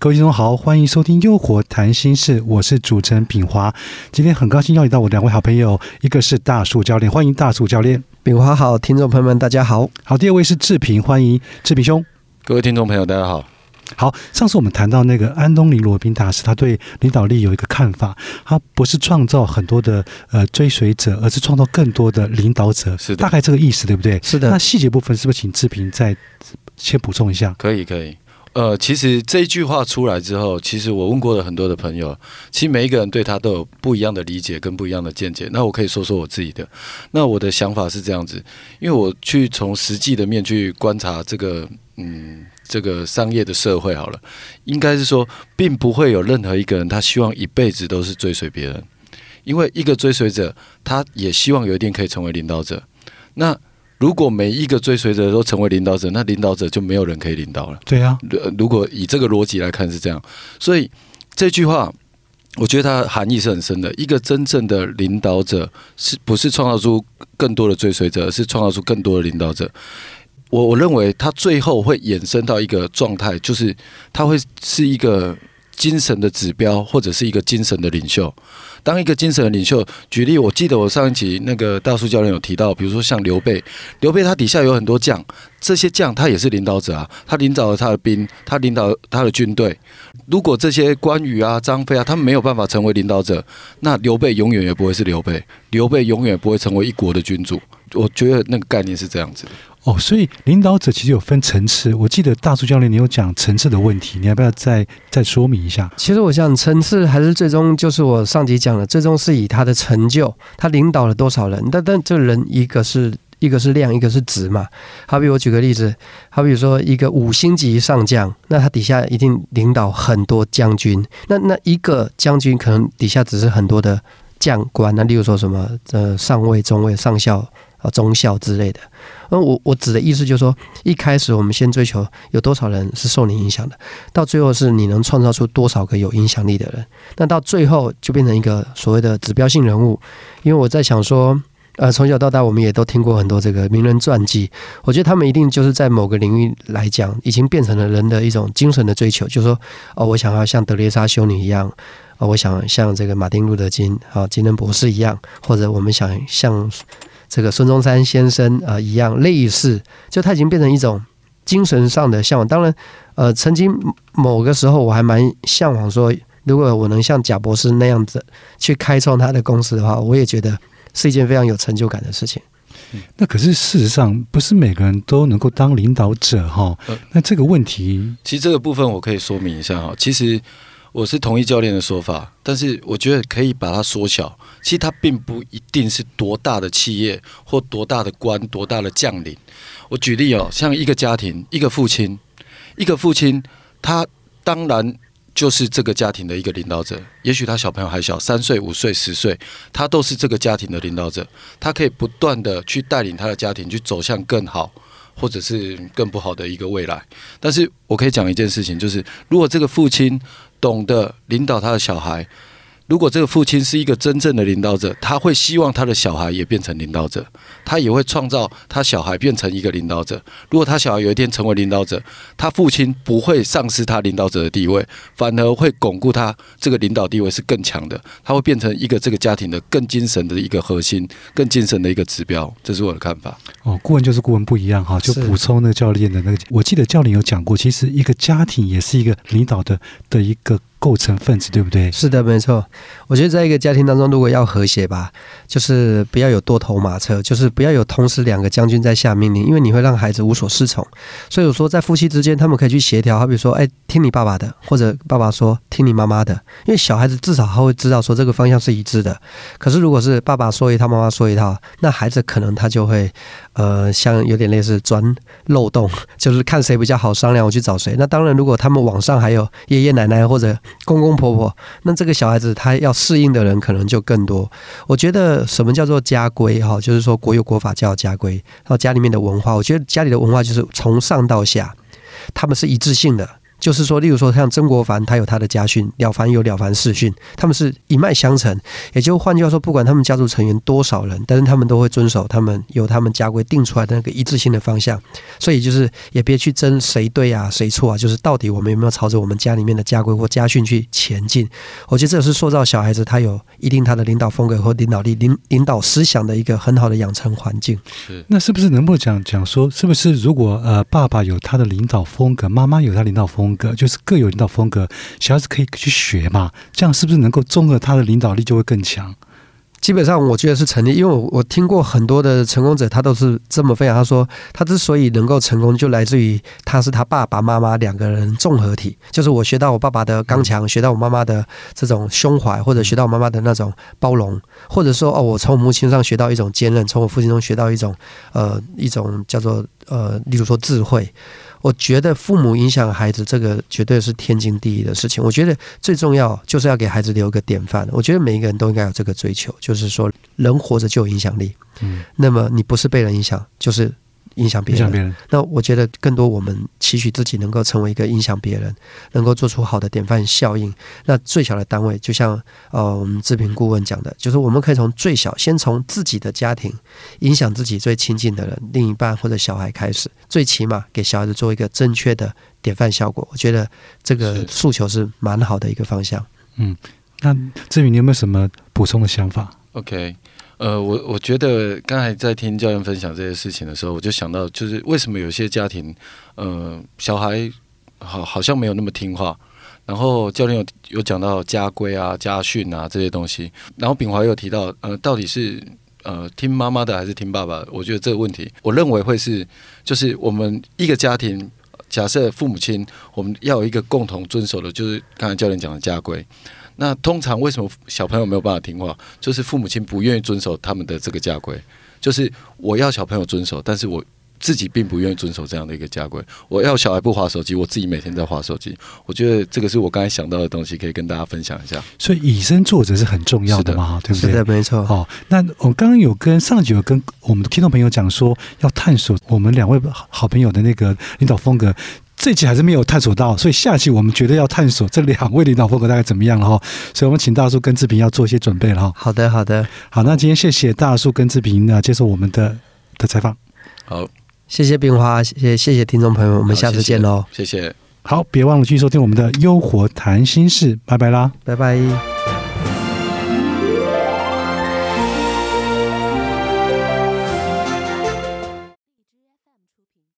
各位听众好，欢迎收听《诱惑谈心事》，我是主持人品华。今天很高兴邀请到我两位好朋友，一个是大树教练，欢迎大树教练。品华好，听众朋友们大家好。好，第二位是志平，欢迎志平兄。各位听众朋友大家好。好，上次我们谈到那个安东尼罗宾大师，他对领导力有一个看法，他不是创造很多的呃追随者，而是创造更多的领导者，是的大概这个意思，对不对？是的那细节部分是不是请志平再先补充一下？可以可以。呃，其实这一句话出来之后，其实我问过了很多的朋友，其实每一个人对他都有不一样的理解跟不一样的见解。那我可以说说我自己的。那我的想法是这样子，因为我去从实际的面去观察这个，嗯，这个商业的社会好了，应该是说，并不会有任何一个人他希望一辈子都是追随别人，因为一个追随者，他也希望有一天可以成为领导者。那如果每一个追随者都成为领导者，那领导者就没有人可以领导了。对啊，呃如果以这个逻辑来看是这样，所以这句话，我觉得它含义是很深的。一个真正的领导者，是不是创造出更多的追随者，而是创造出更多的领导者？我我认为他最后会衍生到一个状态，就是他会是一个精神的指标，或者是一个精神的领袖。当一个精神的领袖，举例，我记得我上一集那个大叔教练有提到，比如说像刘备，刘备他底下有很多将，这些将他也是领导者啊，他领导了他的兵，他领导他的军队。如果这些关羽啊、张飞啊，他们没有办法成为领导者，那刘备永远也不会是刘备，刘备永远不会成为一国的君主。我觉得那个概念是这样子。哦，所以领导者其实有分层次。我记得大树教练你有讲层次的问题，你要不要再再说明一下？其实我想层次还是最终就是我上集讲的，最终是以他的成就，他领导了多少人。但但这人一个是一个是量，一个是值嘛。好比我举个例子，好比说一个五星级上将，那他底下一定领导很多将军。那那一个将军可能底下只是很多的将官，那例如说什么呃上尉、中尉、上校啊、中校之类的。那我我指的意思就是说，一开始我们先追求有多少人是受你影响的，到最后是你能创造出多少个有影响力的人，那到最后就变成一个所谓的指标性人物。因为我在想说，呃，从小到大我们也都听过很多这个名人传记，我觉得他们一定就是在某个领域来讲，已经变成了人的一种精神的追求，就是说，哦，我想要像德蕾莎修女一样。啊，我想像这个马丁路德金啊，金恩博士一样，或者我们想像这个孙中山先生啊一样，类似，就他已经变成一种精神上的向往。当然，呃，曾经某个时候我还蛮向往说，如果我能像贾博士那样子去开创他的公司的话，我也觉得是一件非常有成就感的事情。那可是事实上不是每个人都能够当领导者哈呃。那这个问题，其实这个部分我可以说明一下哈，其实我是同意教练的说法，但是我觉得可以把它缩小。其实它并不一定是多大的企业或多大的官、多大的将领。我举例哦，像一个家庭，一个父亲，一个父亲，他当然就是这个家庭的一个领导者。也许他小朋友还小，三岁、五岁、十岁，他都是这个家庭的领导者。他可以不断的去带领他的家庭去走向更好，或者是更不好的一个未来。但是我可以讲一件事情，就是如果这个父亲懂得领导他的小孩，如果这个父亲是一个真正的领导者，他会希望他的小孩也变成领导者，他也会创造他小孩变成一个领导者。如果他小孩有一天成为领导者，他父亲不会丧失他领导者的地位，反而会巩固他这个领导地位是更强的。他会变成一个这个家庭的更精神的一个核心，更精神的一个指标。这是我的看法。哦，顾问就是顾问不一样哈，就补充那个教练的那个。我记得教练有讲过，其实一个家庭也是一个领导的的一个构成分子，对不对？是的，没错。我觉得在一个家庭当中，如果要和谐吧，就是不要有多头马车，就是不要有同时两个将军在下命令，因为你会让孩子无所适从。所以我说，在夫妻之间，他们可以去协调，好比说，哎，听你爸爸的，或者爸爸说听你妈妈的，因为小孩子至少他会知道说这个方向是一致的。可是如果是爸爸说一套，妈妈说一套，那孩子可能他就会，呃，像有点类似钻漏洞，就是看谁比较好商量，我去找谁。那当然，如果他们网上还有爷爷奶奶或者 公公婆婆，那这个小孩子他要适应的人可能就更多。我觉得什么叫做家规哈，就是说国有国法叫家规，然后家里面的文化，我觉得家里的文化就是从上到下，他们是一致性的。就是说，例如说像曾国藩，他有他的家训，了凡有了凡四训，他们是一脉相承。也就换句话说，不管他们家族成员多少人，但是他们都会遵守他们有他们家规定出来的那个一致性的方向。所以就是也别去争谁对啊，谁错啊，就是到底我们有没有朝着我们家里面的家规或家训去前进？我觉得这是塑造小孩子他有一定他的领导风格和领导力、领领导思想的一个很好的养成环境。是那是不是能不能讲讲说，是不是如果呃爸爸有他的领导风格，妈妈有他领导风格，就是各有领导风格，小孩子可以去学嘛？这样是不是能够综合他的领导力就会更强？基本上我觉得是成立，因为我我听过很多的成功者，他都是这么分享。他说，他之所以能够成功，就来自于他是他爸爸妈妈两个人综合体。就是我学到我爸爸的刚强，学到我妈妈的这种胸怀，或者学到我妈妈的那种包容，或者说哦，我从我母亲上学到一种坚韧，从我父亲中学到一种呃一种叫做呃，例如说智慧。我觉得父母影响孩子，这个绝对是天经地义的事情。我觉得最重要就是要给孩子留个典范。我觉得每一个人都应该有这个追求，就是说人活着就有影响力。嗯，那么你不是被人影响，就是影响别人。影响别人。那我觉得更多我们期许自己能够成为一个影响别人，能够做出好的典范效应。那最小的单位，就像呃我们志平顾问讲的，就是我们可以从最小，先从自己的家庭影响自己最亲近的人，另一半或者小孩开始，最起码给小孩子做一个正确的典范效果。我觉得这个诉求是蛮好的一个方向。嗯那志宇，你有没有什么补充的想法？OK，呃，我我觉得刚才在听教练分享这些事情的时候，我就想到，就是为什么有些家庭，呃，小孩好好像没有那么听话。然后教练有有讲到家规啊、家训啊这些东西，然后炳华又提到，呃，到底是呃听妈妈的还是听爸爸的？我觉得这个问题，我认为会是，就是我们一个家庭，假设父母亲，我们要有一个共同遵守的，就是刚才教练讲的家规。那通常为什么小朋友没有办法听话？就是父母亲不愿意遵守他们的这个家规，就是我要小朋友遵守，但是我自己并不愿意遵守这样的一个家规。我要小孩不划手机，我自己每天在划手机。我觉得这个是我刚才想到的东西，可以跟大家分享一下。所以以身作则是很重要的嘛，对不对？是的，没错。哦，那我刚刚有跟上集有跟我们的听众朋友讲说，要探索我们两位好朋友的那个领导风格。这集还是没有探索到，所以下期我们绝对要探索这两位领导风格大概怎么样了哈。所以我们请大叔跟志平要做一些准备了哈。好的，好的，好，那今天谢谢大叔跟志平呢接受我们的的采访。好，谢谢冰花，谢谢谢谢听众朋友们，我们下次见喽，谢谢。好，别忘了继续收听我们的《优活谈心事》，拜拜啦。拜拜。